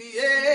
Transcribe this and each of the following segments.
Yeah.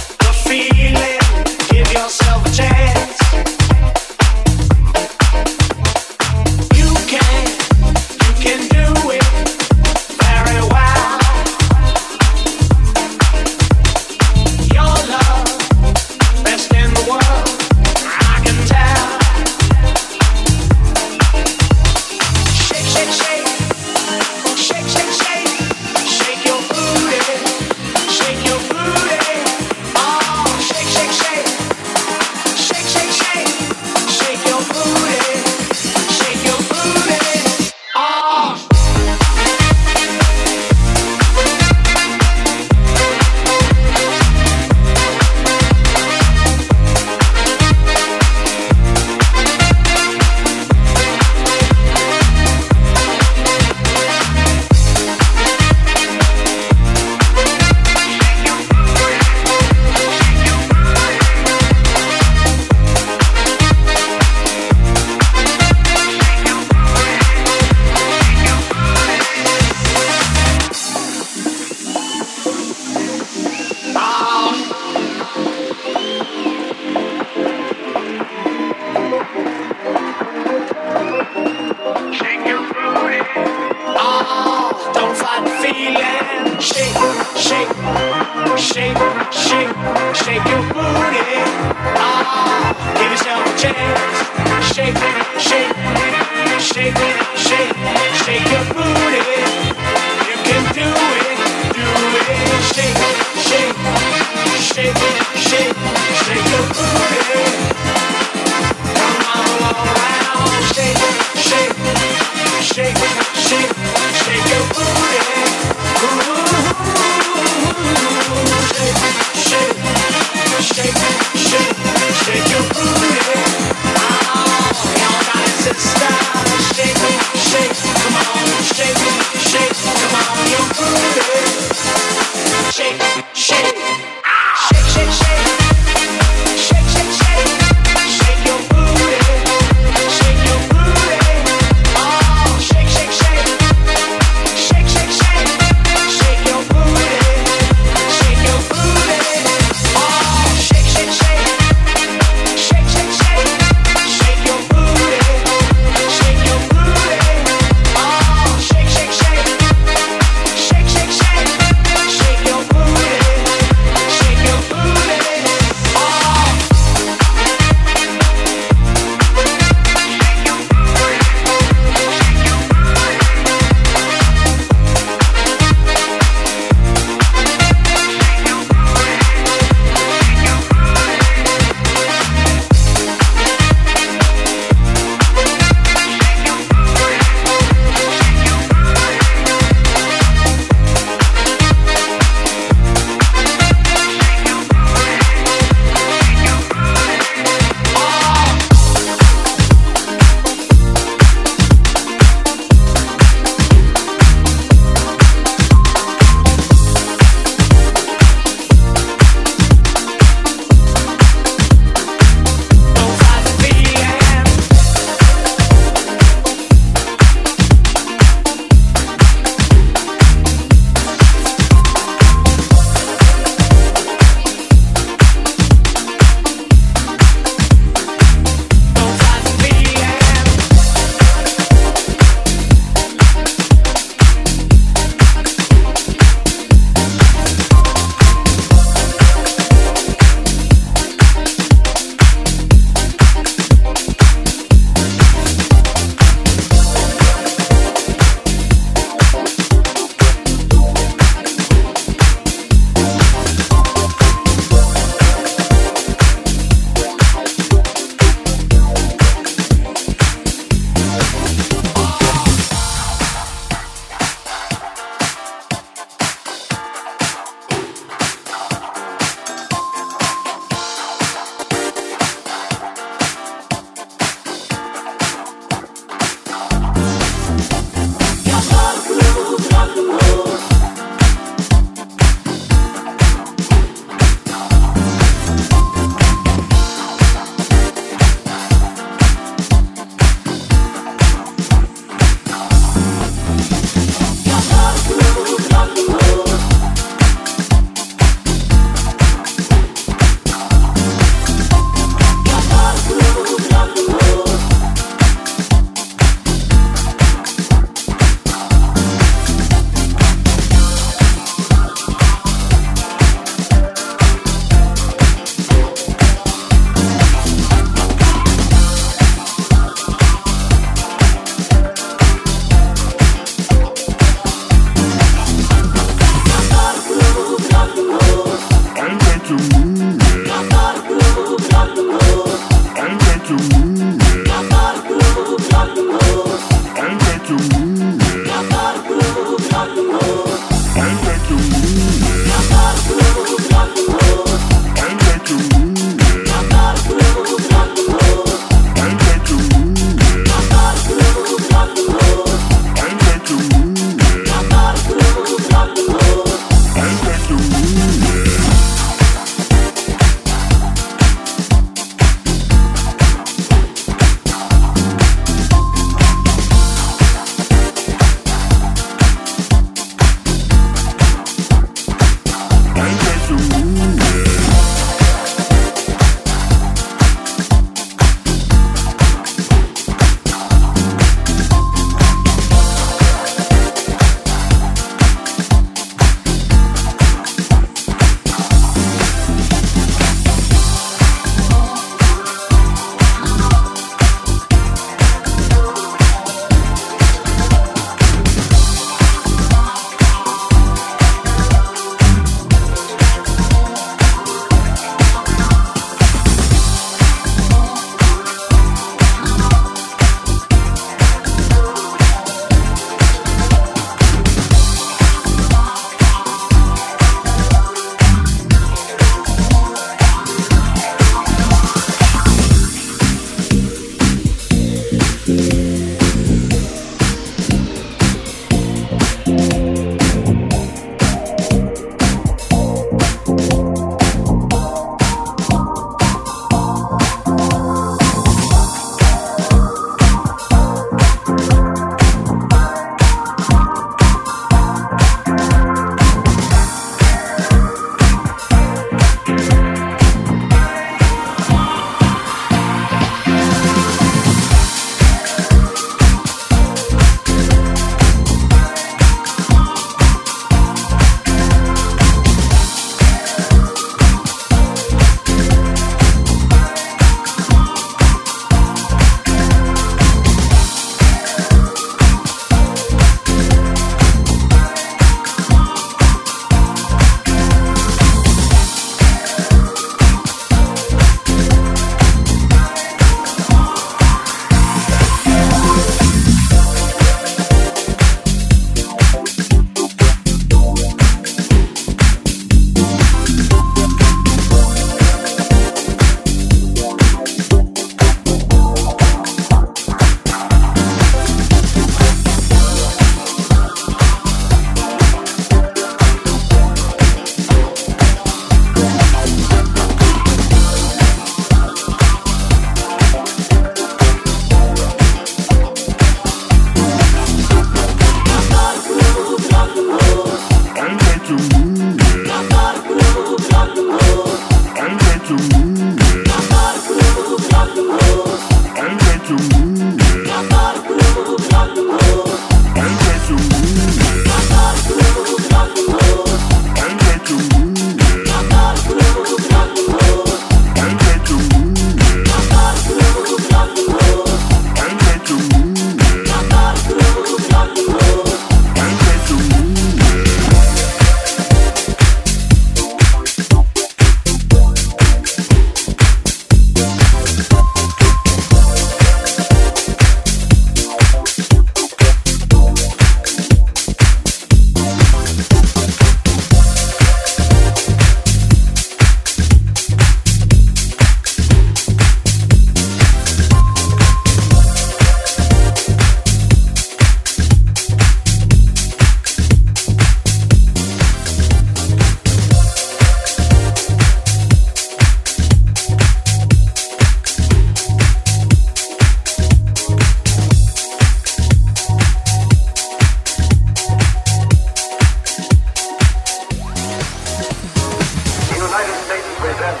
presents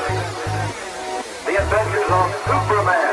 The Adventures of Superman.